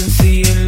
what you can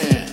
10.